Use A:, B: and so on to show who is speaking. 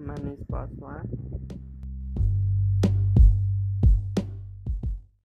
A: My name is Paswan.